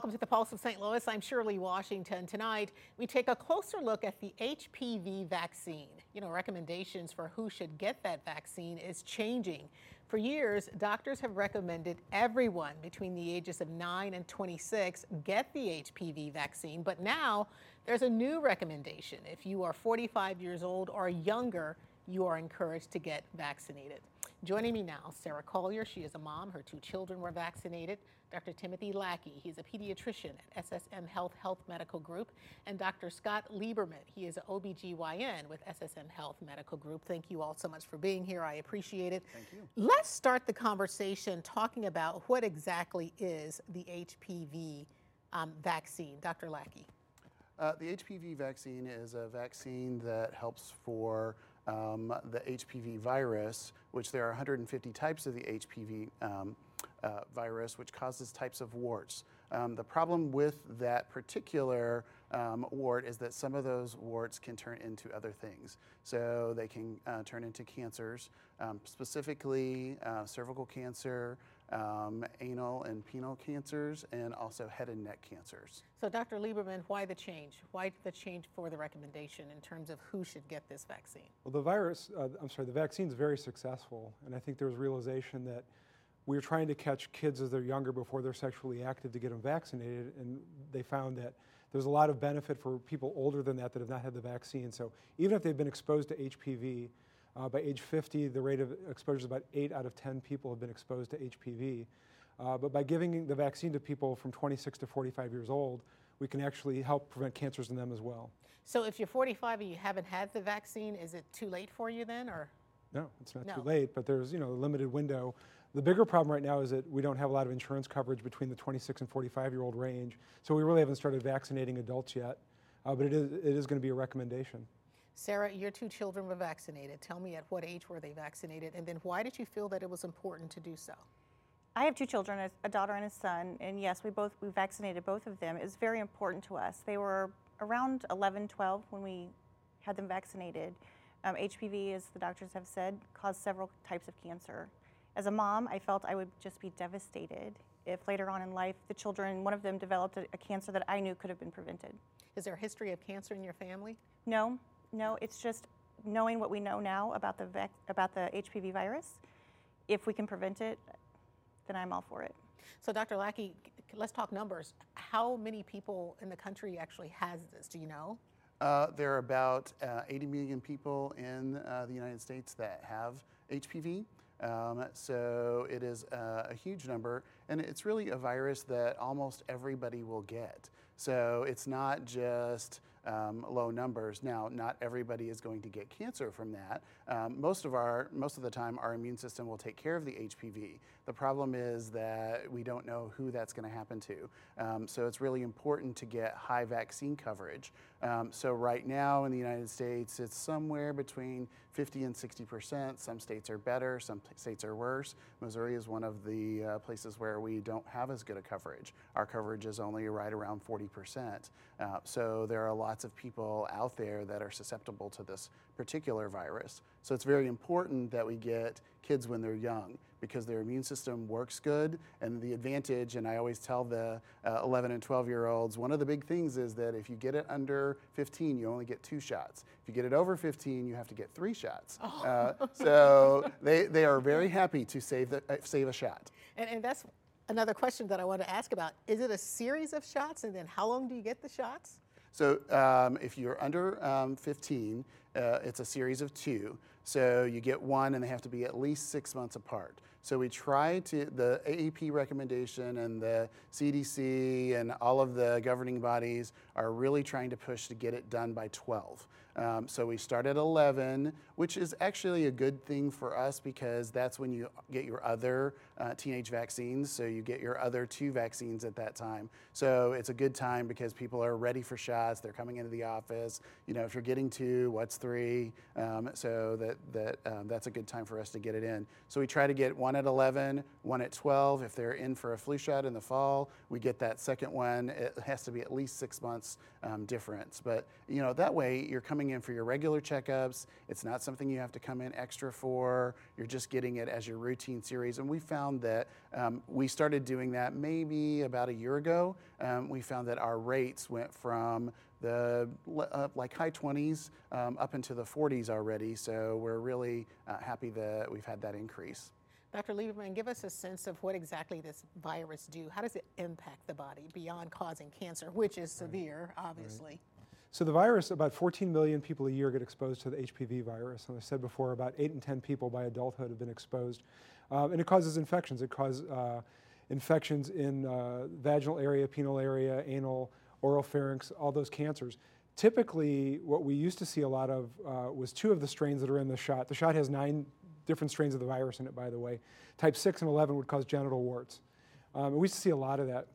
Welcome to the Pulse of St. Louis. I'm Shirley Washington. Tonight, we take a closer look at the HPV vaccine. You know, recommendations for who should get that vaccine is changing. For years, doctors have recommended everyone between the ages of 9 and 26 get the HPV vaccine, but now there's a new recommendation. If you are 45 years old or younger, you are encouraged to get vaccinated. Joining me now, Sarah Collier. She is a mom. Her two children were vaccinated. Dr. Timothy Lackey. He's a pediatrician at SSM Health Health Medical Group. And Dr. Scott Lieberman. He is an OBGYN with SSM Health Medical Group. Thank you all so much for being here. I appreciate it. Thank you. Let's start the conversation talking about what exactly is the HPV um, vaccine. Dr. Lackey. Uh, the HPV vaccine is a vaccine that helps for um, the HPV virus, which there are 150 types of the HPV um, uh, virus, which causes types of warts. Um, the problem with that particular um, wart is that some of those warts can turn into other things. So they can uh, turn into cancers, um, specifically uh, cervical cancer, um, anal and penile cancers, and also head and neck cancers. So, Dr. Lieberman, why the change? Why the change for the recommendation in terms of who should get this vaccine? Well, the virus, uh, I'm sorry, the vaccine is very successful, and I think there was realization that we were trying to catch kids as they're younger before they're sexually active to get them vaccinated, and they found that there's a lot of benefit for people older than that that have not had the vaccine. So even if they've been exposed to HPV, uh, by age 50, the rate of exposure is about 8 out of 10 people have been exposed to HPV. Uh, but by giving the vaccine to people from 26 to 45 years old, we can actually help prevent cancers in them as well. So if you're 45 and you haven't had the vaccine, is it too late for you then, or? No, it's not No. too late, but there's you know a limited window. The bigger problem right now is that we don't have a lot of insurance coverage between the 26 and 45 year old range, so we really haven't started vaccinating adults yet. Uh, but it is it is going to be a recommendation. Sarah, your two children were vaccinated. Tell me at what age were they vaccinated, and then why did you feel that it was important to do so? I have two children, a- a daughter and a son, and yes, we both we vaccinated both of them. It was very important to us. They were around 11, 12 when we had them vaccinated. Um, HPV, as the doctors have said, caused several types of cancer. As a mom, I felt I would just be devastated if later on in life the children, one of them developed a, a cancer that I knew could have been prevented. Is there a history of cancer in your family? No, no, it's just knowing what we know now about the vac- about the HPV virus. If we can prevent it, then I'm all for it. So, Dr. Lackey, let's talk numbers. How many people in the country actually has this? Do you know? Uh, there are about uh, 80 million people in uh, the United States that have HPV. Um, so it is uh, a huge number, and it's really a virus that almost everybody will get. So it's not just um, low numbers. Now, not everybody is going to get cancer from that. Um, most of our, most of the time, our immune system will take care of the HPV. The problem is that we don't know who that's going to happen to. Um, so it's really important to get high vaccine coverage. Um, so right now in the United States, it's somewhere between 50 and 60 percent. Some states are better, some states are worse. Missouri is one of the uh, places where we don't have as good a coverage. Our coverage is only right around 40 percent. Uh, so there are lots of people out there that are susceptible to this particular virus. So it's very important that we get kids when they're young because their immune system works good. And the advantage, and I always tell the uh, 11 and 12 year olds, one of the big things is that if you get it under 15, you only get two shots. If you get it over 15, you have to get three shots. Uh, so they, they are very happy to save, the, uh, save a shot. And, and that's another question that I want to ask about. Is it a series of shots, and then how long do you get the shots? So um, if you're under um, 15 uh, it's a series of two. So you get one, and they have to be at least six months apart. So we try to, the AAP recommendation and the CDC and all of the governing bodies are really trying to push to get it done by 12. Um, so we start at 11, which is actually a good thing for us because that's when you get your other uh, teenage vaccines. So you get your other two vaccines at that time. So it's a good time because people are ready for shots. They're coming into the office. You know, if you're getting two, what's three? Um, so that that um, that's a good time for us to get it in. So we try to get one at 11, one at 12. If they're in for a flu shot in the fall, we get that second one. It has to be at least six months um, difference. But you know that way you're coming in for your regular checkups. It's not something you have to come in extra for. You're just getting it as your routine series. And we found that um, we started doing that maybe about a year ago. Um, we found that our rates went from the uh, like high 20s um, up into the 40s already. So we're really uh, happy that we've had that increase. Dr. Lieberman, give us a sense of what exactly this virus do. How does it impact the body beyond causing cancer, which is severe, obviously? Right. So the virus, about 14 million people a year get exposed to the HPV virus. And I said before, about 8 in 10 people by adulthood have been exposed. Um, and it causes infections. It causes uh, infections in uh, vaginal area, penile area, anal, oral pharynx, all those cancers. Typically, what we used to see a lot of uh, was two of the strains that are in the shot. The shot has nine different strains of the virus in it, by the way. Type 6 and 11 would cause genital warts. Um, we used to see a lot of that.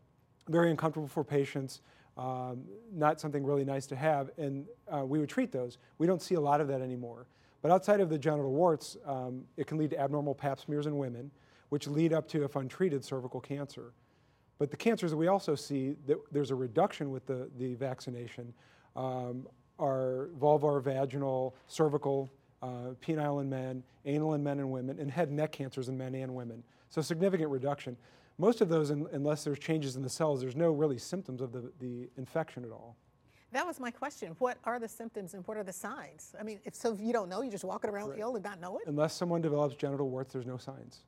Very uncomfortable for patients um, not something really nice to have, and uh, we would treat those. We don't see a lot of that anymore. But outside of the genital warts, um, it can lead to abnormal pap smears in women, which lead up to, if untreated, cervical cancer. But the cancers that we also see that there's a reduction with the, the vaccination um, are vulvar, vaginal, cervical, uh, penile in men, anal in men and women, and head and neck cancers in men and women. So significant reduction most of those, unless there's changes in the cells, there's no really symptoms of the, the infection at all. That was my question. What are the symptoms and what are the signs? I mean, if so, if you don't know, you're just walking around right. ill and not know it? Unless someone develops genital warts, there's no signs.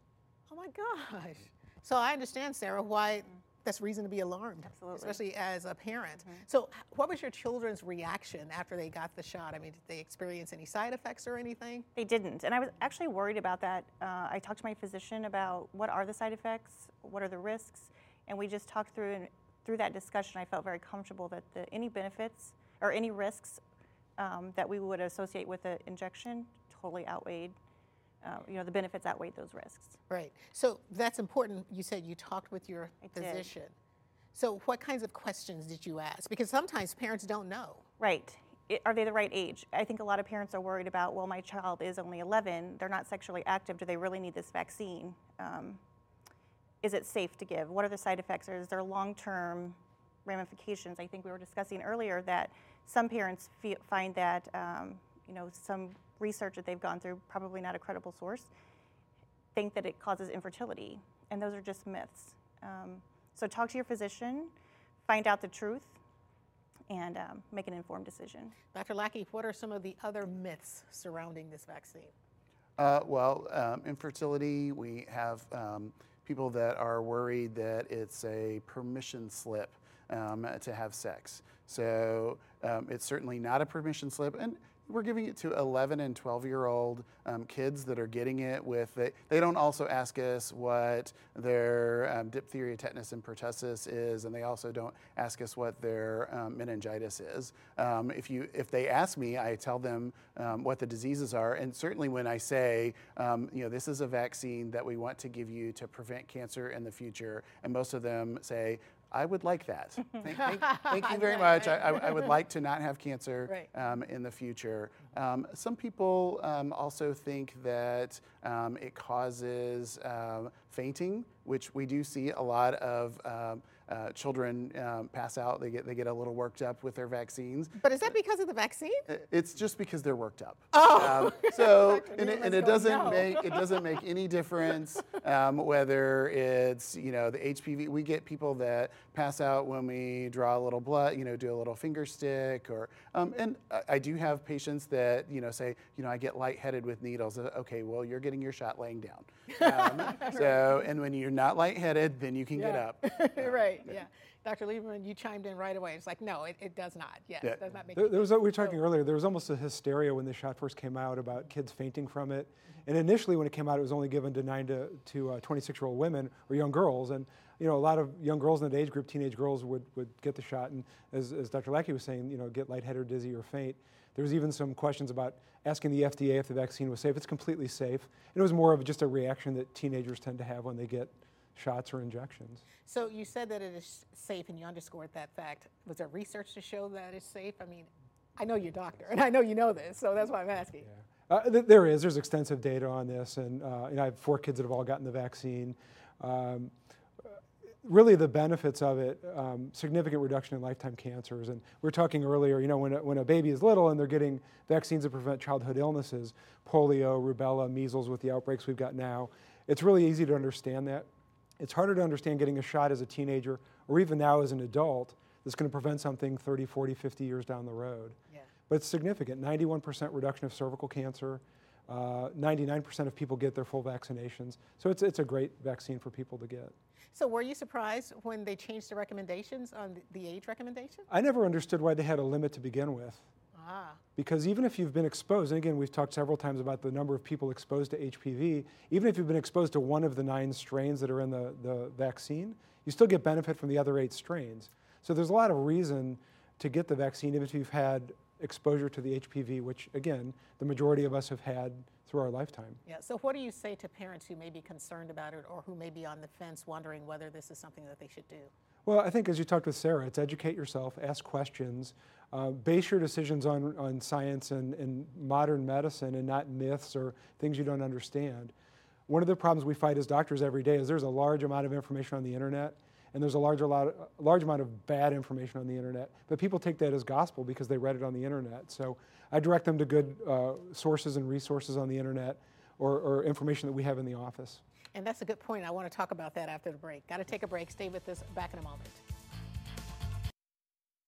Oh my gosh. So I understand, Sarah, why that's reason to be alarmed, Absolutely. especially as a parent. Mm-hmm. So, what was your children's reaction after they got the shot? I mean, did they experience any side effects or anything? They didn't, and I was actually worried about that. Uh, I talked to my physician about what are the side effects, what are the risks, and we just talked through and through that discussion. I felt very comfortable that the, any benefits or any risks um, that we would associate with the injection totally outweighed uh, you know, the benefits outweigh those risks. Right. So that's important. You said you talked with your I physician. Did. So what kinds of questions did you ask? Because sometimes parents don't know. Right. It, are they the right age? I think a lot of parents are worried about, well, my child is only 11. They're not sexually active. Do they really need this vaccine? Um, is it safe to give? What are the side effects? Or is there long-term ramifications? I think we were discussing earlier that some parents feel, find that, um, you know, some research that they've gone through, probably not a credible source, think that it causes infertility. And those are just myths. Um, so talk to your physician, find out the truth, and um, make an informed decision. Dr. Lackey, what are some of the other myths surrounding this vaccine? Uh, well, um, infertility, we have um, people that are worried that it's a permission slip um, to have sex. So um, it's certainly not a permission slip. And we're giving it to 11 and 12 year old um, kids that are getting it with it. They don't also ask us what their um, diphtheria, tetanus, and pertussis is, and they also don't ask us what their um, meningitis is. Um, if you if they ask me, I tell them um, what the diseases are, and certainly when I say, um, you know, this is a vaccine that we want to give you to prevent cancer in the future, and most of them say, I would like that. thank, thank, thank, you very much. I, I, would like to not have cancer right. um, in the future. Um, some people um, also think that um, it causes um, fainting, which we do see a lot of um, uh, children um, pass out. They get they get a little worked up with their vaccines. But is that because of the vaccine? It's just because they're worked up. Oh, um, so and, it, and it, doesn't no. make it doesn't make any difference um, whether it's you know the HPV. We get people that pass out when we draw a little blood, you know, do a little finger stick, or um, and I do have patients that you know say you know I get lightheaded with needles. Uh, okay, well you're getting your shot laying down. Um, so and when you're not lightheaded, then you can get Yeah. up. right, yeah. Dr. Lieberman, you chimed in right away. It's like, no, it, it does not. Yes, Yeah. it does not make There, there was, we were So- talking earlier, there was almost a hysteria when the shot first came out about kids fainting from it. And initially, when it came out, it was only given to 9 to, to uh, 26 year old women or young girls. And you know, a lot of young girls in that age group, teenage girls, would, would get the shot. And as, as Dr. Lackey was saying, you know, get lightheaded, dizzy, or faint. There was even some questions about asking the FDA if the vaccine was safe. It's completely safe. And it was more of just a reaction that teenagers tend to have when they get shots or injections. So you said that it is safe, and you underscored that fact. Was there research to show that it's safe? I mean, I know you're a doctor, and I know you know this, so that's why I'm asking. Uh, th- there is. There's extensive data on this, and uh, you know, I have four kids that have all gotten the vaccine. Um, really, the benefits of it: um, significant reduction in lifetime cancers. And we were talking earlier. You know, when a, when a baby is little and they're getting vaccines to prevent childhood illnesses, polio, rubella, measles, with the outbreaks we've got now, it's really easy to understand that. It's harder to understand getting a shot as a teenager or even now as an adult that's going to prevent something 30, 40, 50 years down the road. Yeah. But it's significant 91% reduction of cervical cancer. Uh, 99% of people get their full vaccinations. So it's, it's a great vaccine for people to get. So were you surprised when they changed the recommendations on the, the age recommendation? I never understood why they had a limit to begin with. Because even if you've been exposed, and again, we've talked several times about the number of people exposed to HPV, even if you've been exposed to one of the nine strains that are in the, the vaccine, you still get benefit from the other eight strains. So there's a lot of reason to get the vaccine, even if you've had exposure to the HPV, which again, the majority of us have had through our lifetime. yeah. So what do you say to parents who may be concerned about it or who may be on the fence wondering whether this is something that they should do? Well, I think as you talked with Sarah, it's educate yourself, ask questions, uh, base your decisions on, on science and, and modern medicine and not myths or things you don't understand. One of the problems we fight as doctors every day is there's a large amount of information on the internet, and there's a large, a lot, a large amount of bad information on the internet. But people take that as gospel because they read it on the internet. So I direct them to good uh, sources and resources on the internet or, or information that we have in the office. And that's a good point. I want to talk about that after the break. Got to take a break. Stay with us. Back in a moment.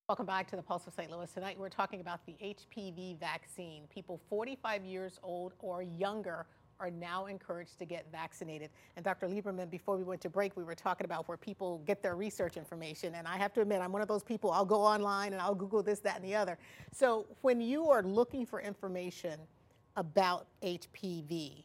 Welcome back to the Pulse of St. Louis. Tonight we're talking about the HPV vaccine. People 45 years old or younger are now encouraged to get vaccinated. And Dr. Lieberman, before we went to break, we were talking about where people get their research information. And I have to admit, I'm one of those people, I'll go online and I'll Google this, that, and the other. So when you are looking for information about HPV,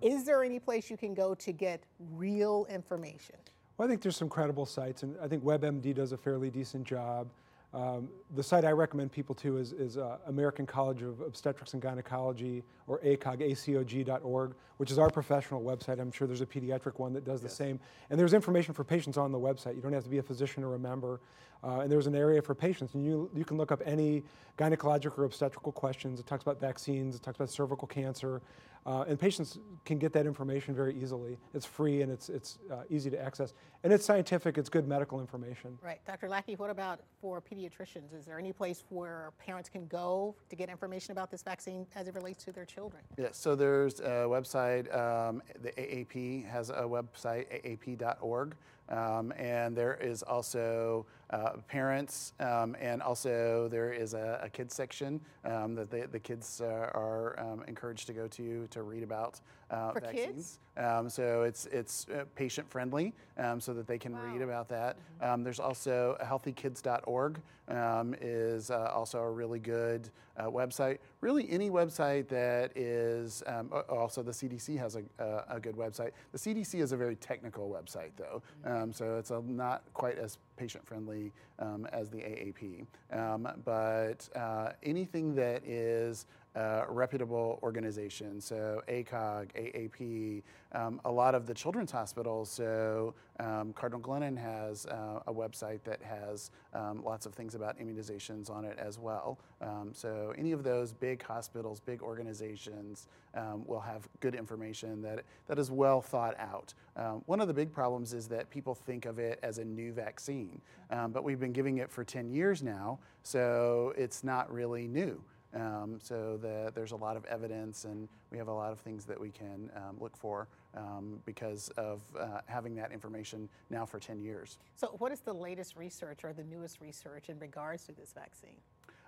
is there any place you can go to get real information? Well, I think there's some credible sites, and I think WebMD does a fairly decent job. Um, the site I recommend people to is, is uh, American College of Obstetrics and Gynecology, or ACOG, acog.org, which is our professional website. I'm sure there's a pediatric one that does the same. And there's information for patients on the website. You don't have to be a physician or a member. Uh, and there's an area for patients, and you, you can look up any gynecologic or obstetrical questions. It talks about vaccines, it talks about cervical cancer, uh, and patients can get that information very easily. It's free and it's, it's uh, easy to access. And it's scientific, it's good medical information. Right. Dr. Lackey, what about for pediatricians? Is there any place where parents can go to get information about this vaccine as it relates to their children? Yes, so there's a website, um, the AAP has a website, aap.org, um, and there is also uh, parents, um, and also there is a, a kids section um, that the, the kids uh, are um, encouraged to go to to read about uh, For vaccines. kids? Um, so it's it's uh, patient friendly, um, so that they can read about that. Um, there's also healthykids.org um, is uh, also a really good uh, website. Really, any website that is um, also the CDC has a, a, a good website. The CDC is a very technical website, though, um, so it's a, not quite as patient friendly um, as the AAP. Um, but uh, anything that is uh, reputable organization, so ACOG, AAP, um, a lot of the children's hospitals. So um, Cardinal Glennon has uh, a website that has um, lots of things about immunizations on it as well. Um, so any of those big hospitals, big organizations um, will have good information that, that is well thought out. Um, one of the big problems is that people think of it as a new vaccine, but we've been giving it for 10 years now, so it's not really new. Um, so the, there's a lot of evidence, and we have a lot of things that we can um, look for um, because of uh, having that information now for 10 years. So, what is the latest research or the newest research in regards to this vaccine?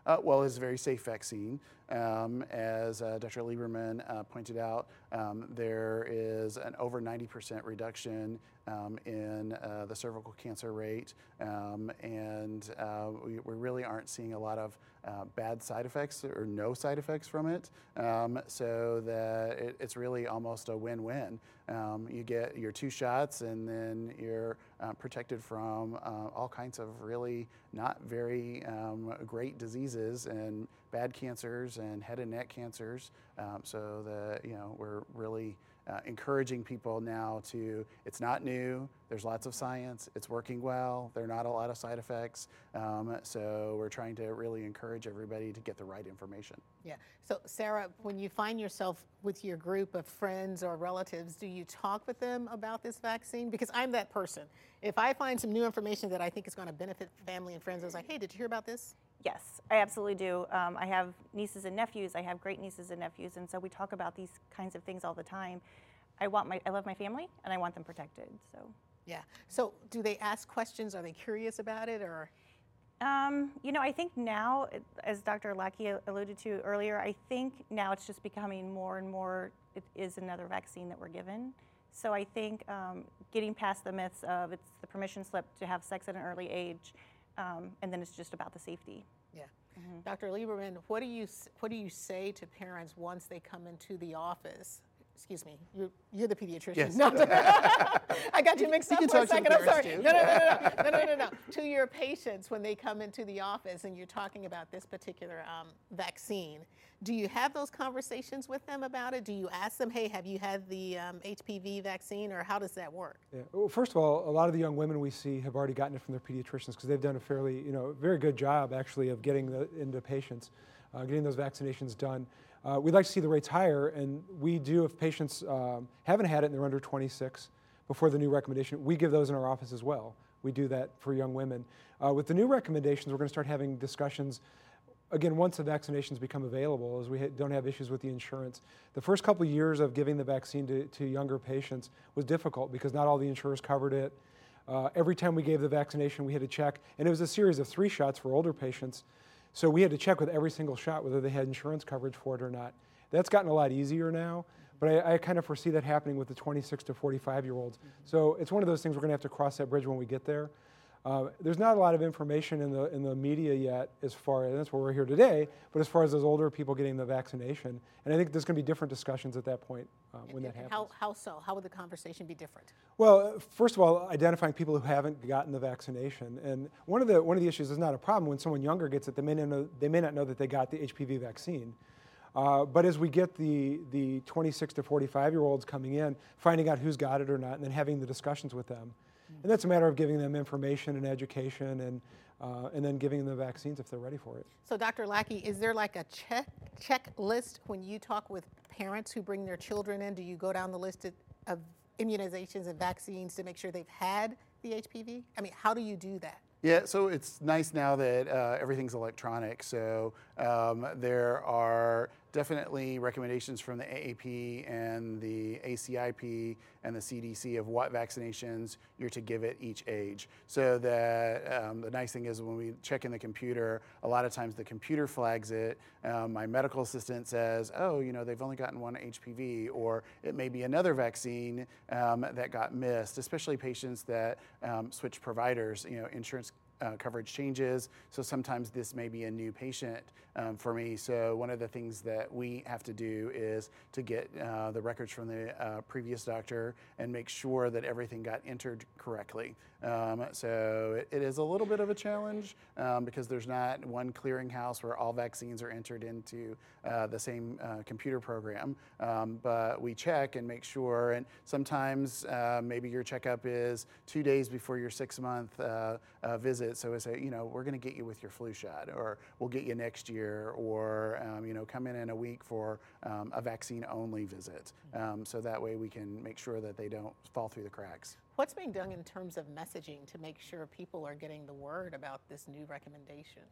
Uh, well, it's a very safe vaccine. Um, as uh, Dr. Lieberman uh, pointed out, um, there is an over 90% reduction um, in uh, the cervical cancer rate, um, and uh, we, we, really aren't seeing a lot of uh, bad side effects or no side effects from it. Um, so that it, it's really almost a win-win. Um, you get your two shots, and then you're uh, protected from uh, all kinds of really not very um, great diseases and bad cancers and head and neck cancers. Um, so that you know we're really uh, encouraging people now to, it's not new, there's lots of science, it's working well, there are not a lot of side effects. Um, so we're trying to really encourage everybody to get the right information. Yeah. So, Sarah, when you find yourself with your group of friends or relatives, do you talk with them about this vaccine? Because I'm that person. If I find some new information that I think is going to benefit family and friends, I was like, hey, did you hear about this? Yes, I absolutely do. Um, I have nieces and nephews. I have great nieces and nephews, and so we talk about these kinds of things all the time. I want my, I love my family, and I want them protected. So. Yeah. So, do they ask questions? Are they curious about it, or? Um, you know, I think now, as Dr. Lackey alluded to earlier, I think now it's just becoming more and more. It is another vaccine that we're given. So I think um, getting past the myths of it's the permission slip to have sex at an early age um, and then it's just about the safety. Yeah. Mm-hmm. Dr. Lieberman, what do you what do you say to parents once they come into the office? Excuse me, you're, you're the pediatrician. Yes. I got you mixed you up for a second. I'm sorry. No, no, no, no, no, no, no, no. To your patients when they come into the office and you're talking about this particular um, vaccine, do you have those conversations with them about it? Do you ask them, hey, have you had the um, HPV vaccine, or how does that work? Yeah. Well, first of all, a lot of the young women we see have already gotten it from their pediatricians because they've done a fairly, you know, very good job actually of getting the, into patients, uh, getting those vaccinations done. Uh, we'd like to see the rates higher, and we do if patients um, haven't had it and they're under 26 before the new recommendation, we give those in our office as well. We do that for young women. Uh, with the new recommendations, we're going to start having discussions again, once the vaccinations become available, as we ha don't have issues with the insurance, the first couple years of giving the vaccine to, to younger patients was difficult because not all the insurers covered it. Uh, every time we gave the vaccination, we had to check, and it was a series of three shots for older patients. So we had to check with every single shot whether they had insurance coverage for it or not. That's gotten a lot easier now, but I, I kind of foresee that happening with the 26 to 45 year olds. So it's one of those things we're going to have to cross that bridge when we get there. Uh, there's not a lot of information in the in the media yet, as far as that's where we're here today. But as far as those older people getting the vaccination, and I think there's going to be different discussions at that point uh, when that happens. How, how so? How would the conversation be different? Well, first of all, identifying people who haven't gotten the vaccination, and one of the one of the issues is not a problem when someone younger gets it. They may not know they may not know that they got the HPV vaccine. Uh, but as we get the, the 26 to 45 year olds coming in, finding out who's got it or not, and then having the discussions with them, and that's a matter of giving them information and education and, uh, and then giving them the vaccines if they're ready for it. So, Dr. Lackey, is there like a check checklist when you talk with parents who bring their children in? Do you go down the list of, of immunizations and vaccines to make sure they've had the HPV? I mean, how do you do that? Yeah, so it's nice now that uh, everything's electronic. So um, there are definitely recommendations from the AAP and the ACIP and the CDC of what vaccinations you're to give at each age. So that um, the nice thing is when we check in the computer, a lot of times the computer flags it. Um, my medical assistant says, oh, you know, they've only gotten one HPV, or it may be another vaccine um, that got missed, especially patients that um, switch providers. You know, insurance uh, coverage changes. So sometimes this may be a new patient um, for me. So one of the things that we have to do is to get uh, the records from the uh, previous doctor and make sure that everything got entered correctly. Um, so it, it is a little bit of a challenge um, because there's not one clearinghouse where all vaccines are entered into uh, the same uh, computer program. Um, but we check and make sure. And sometimes uh, maybe your checkup is two days before your six month visit it. So we say, you know, we're going to get you with your flu shot, or we'll get you next year, or um, you know, come in in a week for um, a vaccine-only visit. Um, so that way we can make sure that they don't fall through the cracks. What's being done in terms of messaging to make sure people are getting the word about this new recommendation?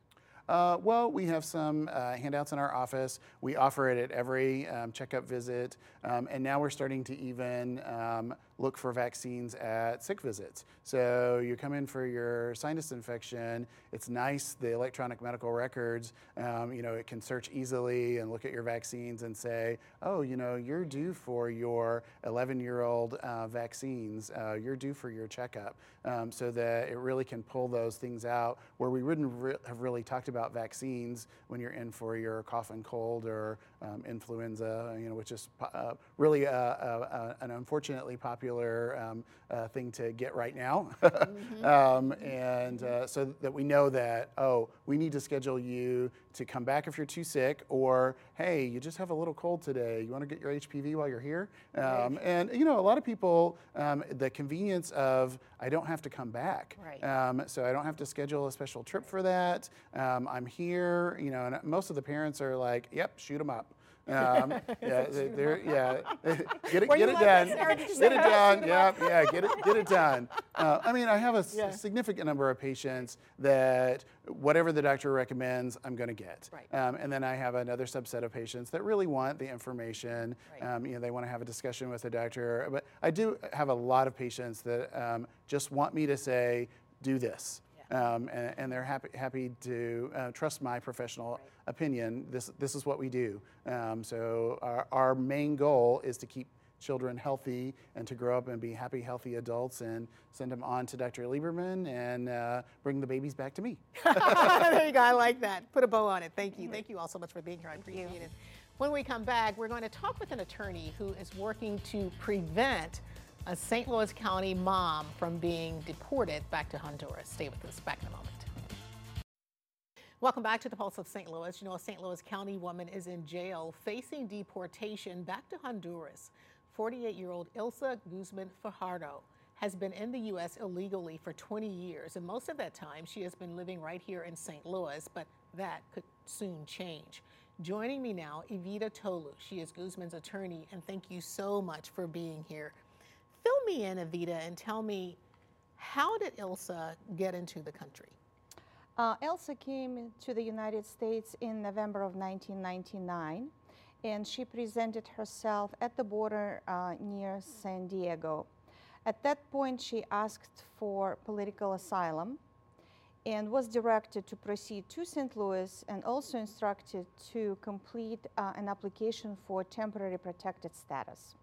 Uh, well, we have some uh, handouts in our office. We offer it at every um, checkup visit. Um, and now we're starting to even um, look for vaccines at sick visits. So you come in for your sinus infection. It's nice the electronic medical records. Um, you know it can search easily and look at your vaccines and say, oh, you know you're due for your 11-year-old uh, vaccines. Uh, you're due for your checkup, um, so that it really can pull those things out where we wouldn't re- have really talked about vaccines when you're in for your cough and cold or um, influenza. You know, which is uh, really uh, uh, an unfortunately popular um, uh, thing to get right now. mm-hmm. um, and uh, so that we know that, oh, we need to schedule you to come back if you're too sick, or hey, you just have a little cold today. You want to get your HPV while you're here? Um, right. And, you know, a lot of people, um, the convenience of, I don't have to come back. Right. Um, so I don't have to schedule a special trip for that. Um, I'm here, you know, and most of the parents are like, yep, shoot them up. Um, yeah, they're, yeah. get it, get it done. Get it done. Yeah, yeah. Get it, get it done. Uh, I mean, I have a yeah. significant number of patients that whatever the doctor recommends, I'm going to get. Right. Um, and then I have another subset of patients that really want the information. Right. Um, you know, they want to have a discussion with the doctor. But I do have a lot of patients that um, just want me to say, do this. Um, and, and, they're happy, happy to uh, trust my professional right. opinion. This, this is what we do. Um, so our, our main goal is to keep children healthy and to grow up and be happy, healthy adults and send them on to Dr. Lieberman and uh, bring the babies back to me. there you go. I like that. Put a bow on it. Thank you. Thank you all so much for being here. I appreciate it. When we come back, we're going to talk with an attorney who is working to prevent a St. Louis County mom from being deported back to Honduras. Stay with us. Back in a moment. Welcome back to the Pulse of St. Louis. You know, a St. Louis County woman is in jail facing deportation back to Honduras. 48 year old Ilsa Guzman Fajardo has been in the U.S. illegally for 20 years, and most of that time she has been living right here in St. Louis, but that could soon change. Joining me now, Evita Tolu. She is Guzman's attorney, and thank you so much for being here. Fill me in, Evita, and tell me how did Ilsa get into the country? Uh, Elsa came to the United States in November of 1999, and she presented herself at the border uh, near San Diego. At that point, she asked for political asylum and was directed to proceed to St. Louis and also instructed to complete uh, an application for temporary protected status.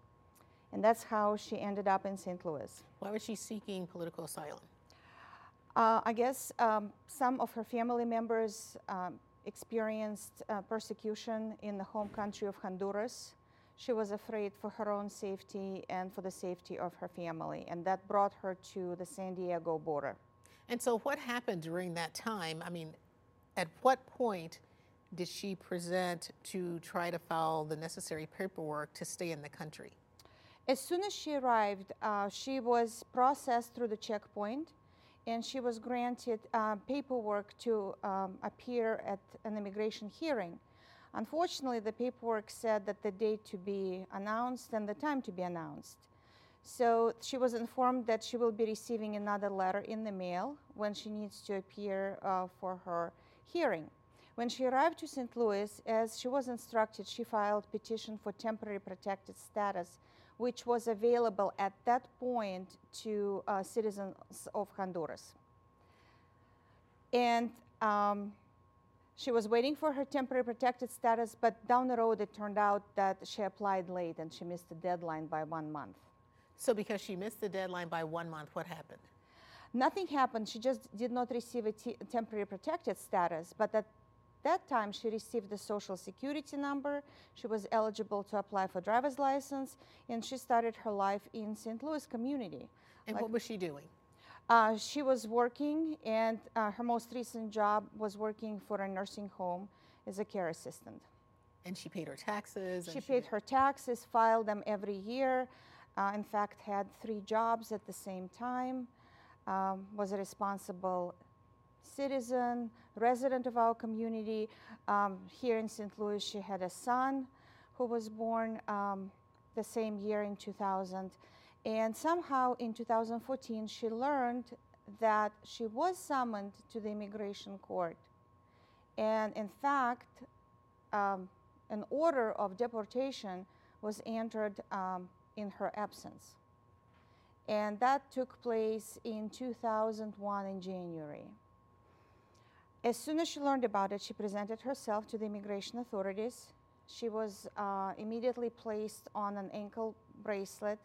And that's how she ended up in St. Louis. Why was she seeking political asylum? Uh, I guess um, some of her family members um, experienced uh, persecution in the home country of Honduras. She was afraid for her own safety and for the safety of her family, and that brought her to the San Diego border. And so, what happened during that time? I mean, at what point did she present to try to file the necessary paperwork to stay in the country? As soon as she arrived, uh, she was processed through the checkpoint and she was granted uh, paperwork to um, appear at an immigration hearing. Unfortunately, the paperwork said that the date to be announced and the time to be announced. So she was informed that she will be receiving another letter in the mail when she needs to appear uh, for her hearing. When she arrived to St. Louis, as she was instructed, she filed petition for temporary protected status which was available at that point to uh, citizens of Honduras. And um, she was waiting for her temporary protected status, but down the road it turned out that she applied late and she missed the deadline by one month. So, because she missed the deadline by one month, what happened? Nothing happened. She just did not receive a temporary protected status, but at that time she received the social security number. She was eligible to apply for driver's license and she started her life in st louis community. And like, what was she doing? Uh, she was working and uh, her most recent job was working for a nursing home as a care assistant. And she paid her taxes she, she paid her taxes filed them every year uh, in fact had three jobs at the same time. Um, was responsible citizen, resident of our community. Um, here in St. Louis, she had a son who was born um, the same year in 2000. And somehow in 2014, she learned that she was summoned to the immigration court. And in fact, um, an order of deportation was entered um, in her absence. And that took place in 2001 in January. As soon as she learned about it, she presented herself to the immigration authorities. She was uh, immediately placed on an ankle bracelet.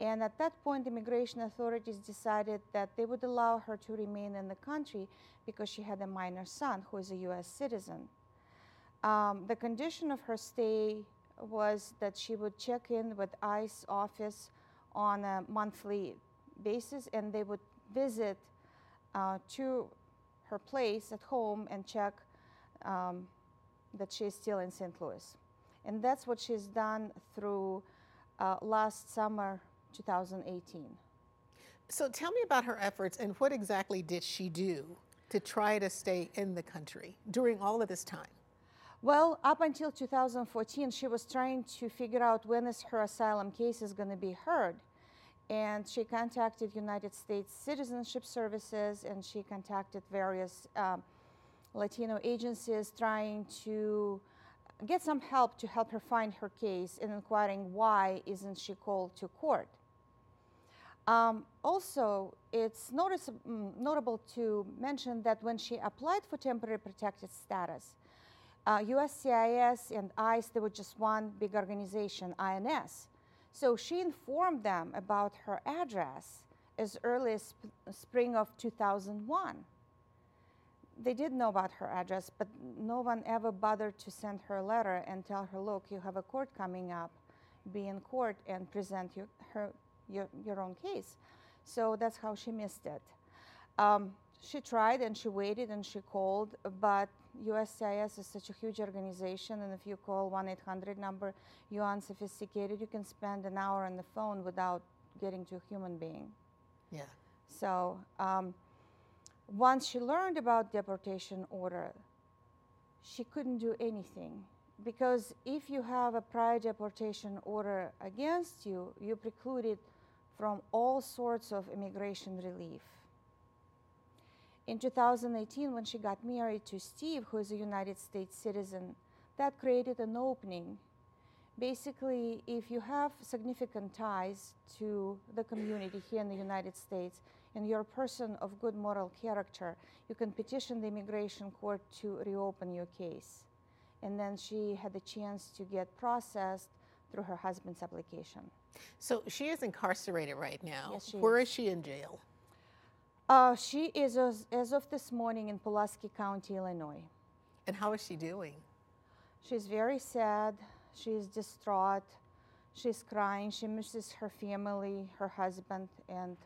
And at that point, the immigration authorities decided that they would allow her to remain in the country because she had a minor son who is a US citizen. Um, the condition of her stay was that she would check in with ICE office on a monthly basis and they would visit uh, to her place at home and check um, that she's still in St. Louis. And that's what she's done through uh, last summer 2018. So tell me about her efforts and what exactly did she do to try to stay in the country during all of this time? Well, up until 2014, she was trying to figure out when is her asylum case is going to be heard. And she contacted United States Citizenship Services and she contacted various um, Latino agencies trying to get some help to help her find her case and inquiring why isn't she called to court. Um, also, it's notice, mm, notable to mention that when she applied for temporary protected status, uh, USCIS and ICE, they were just one big organization, INS. So she informed them about her address as early as sp spring of 2001. They did know about her address, but no one ever bothered to send her a letter and tell her, look, you have a court coming up, be in court and present your, her, your, your own case. So that's how she missed it. Um, she tried and she waited and she called, but USCIS is such a huge organization, and if you call 1 800 number, you're unsophisticated, you can spend an hour on the phone without getting to a human being. Yeah. So um, once she learned about deportation order, she couldn't do anything because if you have a prior deportation order against you, you're precluded from all sorts of immigration relief. In 2018, when she got married to Steve, who is a United States citizen, that created an opening. Basically, if you have significant ties to the community here in the United States and you're a person of good moral character, you can petition the immigration court to reopen your case. And then she had the chance to get processed through her husband's application. So she is incarcerated right now. Yes, Where is. is she in jail? Uh, she is, as, as of this morning, in Pulaski County, Illinois. And how is she doing? She's very sad. She's distraught. She's crying. She misses her family, her husband, and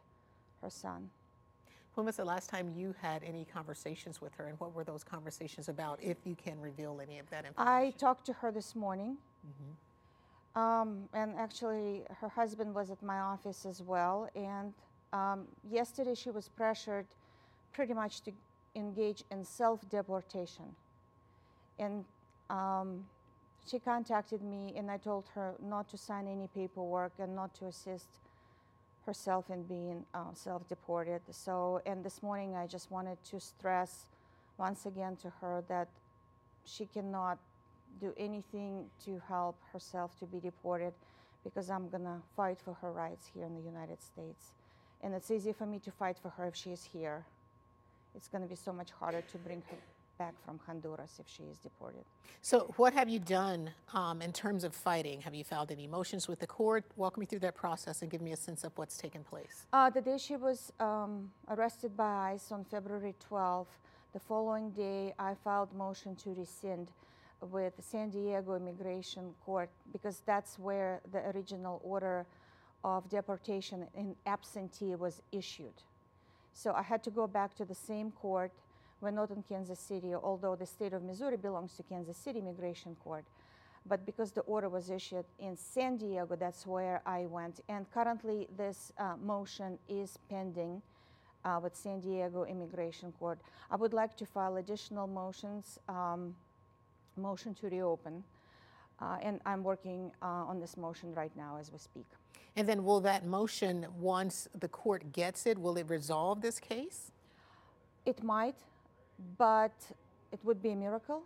her son. When was the last time you had any conversations with her, and what were those conversations about, if you can reveal any of that information? I talked to her this morning. Um, and actually, her husband was at my office as well. And um, yesterday, she was pressured pretty much to engage in self deportation. And um, she contacted me, and I told her not to sign any paperwork and not to assist herself in being uh, self deported. So, and this morning, I just wanted to stress once again to her that she cannot do anything to help herself to be deported because I'm going to fight for her rights here in the United States. And it's easy for me to fight for her if she is here. It's going to be so much harder to bring her back from Honduras if she is deported. So, what have you done um, in terms of fighting? Have you filed any motions with the court? Walk me through that process and give me a sense of what's taken place. Uh, the day she was um, arrested by ICE on February 12th, the following day I filed motion to rescind with San Diego Immigration Court because that's where the original order of deportation in absentee was issued. So I had to go back to the same court. We're not in Kansas City, although the state of Missouri belongs to Kansas City Immigration Court. But because the order was issued in San Diego, that's where I went. And currently, this uh, motion is pending uh, with San Diego Immigration Court. I would like to file additional motions, um, motion to reopen. Uh, and I'm working uh, on this motion right now as we speak. And then, will that motion, once the court gets it, will it resolve this case? It might, but it would be a miracle.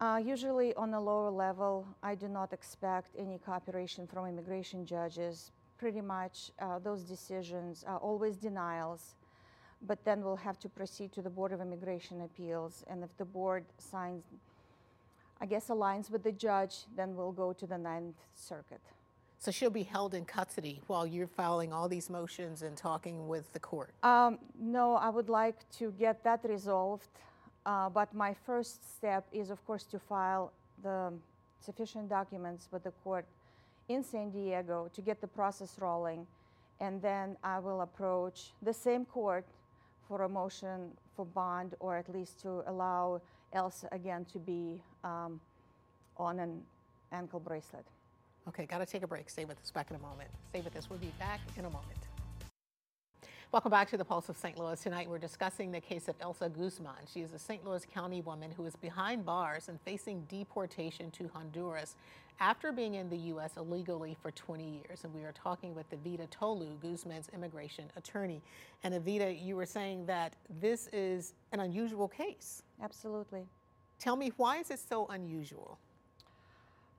Uh, usually, on a lower level, I do not expect any cooperation from immigration judges pretty much uh, those decisions are always denials, but then we'll have to proceed to the Board of Immigration Appeals. And if the board signs, I guess, aligns with the judge, then we'll go to the Ninth Circuit. So she'll be held in custody while you're filing all these motions and talking with the court. Um, no, I would like to get that resolved. Uh, but my first step is, of course, to file the sufficient documents with the court in San Diego to get the process rolling. And then I will approach the same court for a motion for bond or at least to allow Elsa again to be um, on an ankle bracelet. Okay, got to take a break. Stay with us back in a moment. Stay with us. We'll be back in a moment. Welcome back to the Pulse of St. Louis. Tonight we're discussing the case of Elsa Guzman. She is a St. Louis County woman who is behind bars and facing deportation to Honduras after being in the U.S. illegally for 20 years. And we are talking with Evita Tolu, Guzman's immigration attorney. And Evita, you were saying that this is an unusual case. Absolutely. Tell me, why is it so unusual?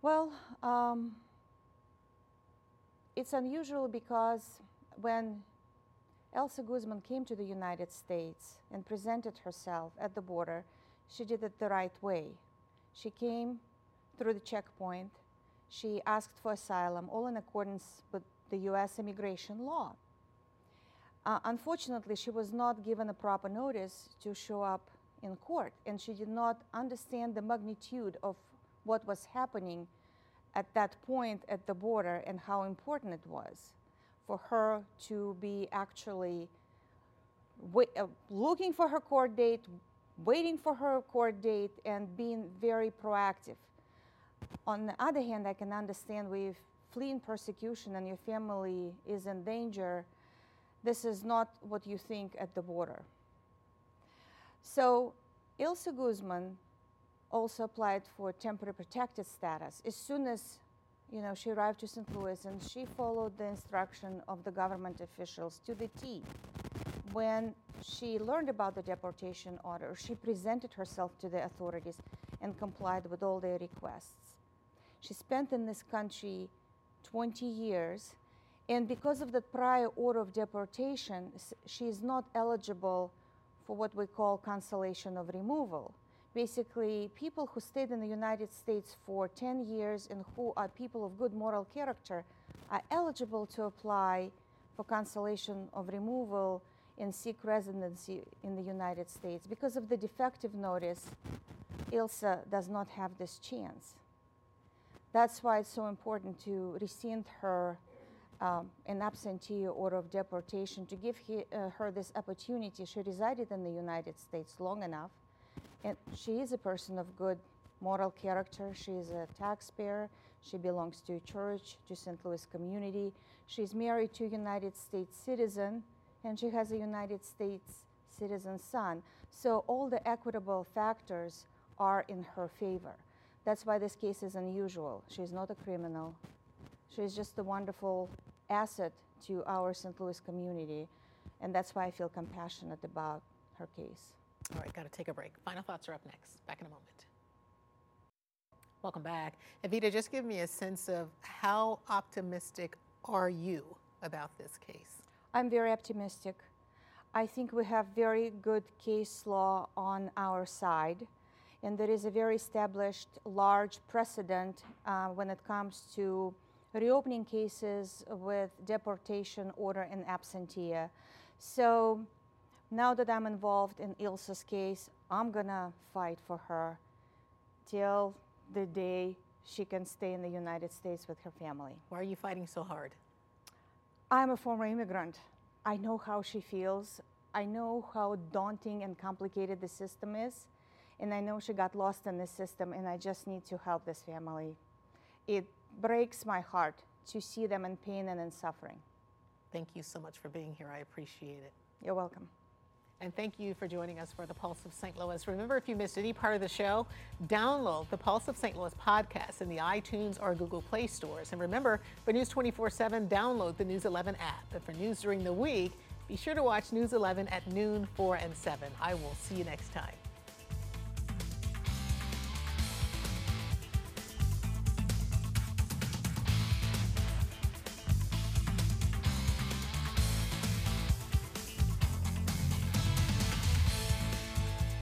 Well, um, it's unusual because when Elsa Guzman came to the United States and presented herself at the border, she did it the right way. She came through the checkpoint. She asked for asylum, all in accordance with the U.S. immigration law. Uh, unfortunately, she was not given a proper notice to show up in court, and she did not understand the magnitude of what was happening at that point at the border and how important it was for her to be actually wait, uh, looking for her court date, waiting for her court date, and being very proactive. On the other hand, I can understand with fleeing persecution and your family is in danger, this is not what you think at the border. So, Ilsa Guzman also applied for temporary protected status as soon as you know, she arrived to St. Louis and she followed the instruction of the government officials to the T. When she learned about the deportation order, she presented herself to the authorities and complied with all their requests. She spent in this country 20 years, and because of the prior order of deportation, she is not eligible for what we call cancellation of removal basically people who stayed in the United States for 10 years and who are people of good moral character are eligible to apply for cancellation of removal and seek residency in the United States. Because of the defective notice, Ilsa does not have this chance. That's why it's so important to rescind her um, an absentee order of deportation to give he, uh, her this opportunity. She resided in the United States long enough and she is a person of good moral character. She is a taxpayer. She belongs to a church, to St. Louis community. She's married to a United States citizen, and she has a United States citizen son. So all the equitable factors are in her favor. That's why this case is unusual. She's not a criminal. She's just a wonderful asset to our St. Louis community, and that's why I feel compassionate about her case. All right, got to take a break. Final thoughts are up next. Back in a moment. Welcome back. Evita, just give me a sense of how optimistic are you about this case? I'm very optimistic. I think we have very good case law on our side, and there is a very established large precedent uh, when it comes to reopening cases with deportation order and absentia. So now that I'm involved in Ilsa's case, I'm gonna fight for her till the day she can stay in the United States with her family. Why are you fighting so hard? I'm a former immigrant. I know how she feels. I know how daunting and complicated the system is. And I know she got lost in the system, and I just need to help this family. It breaks my heart to see them in pain and in suffering. Thank you so much for being here. I appreciate it. You're welcome. And thank you for joining us for the Pulse of St. Louis. Remember, if you missed any part of the show, download the Pulse of St. Louis podcast in the iTunes or Google Play stores. And remember, for News 24 7, download the News 11 app. But for news during the week, be sure to watch News 11 at noon, 4, and 7. I will see you next time.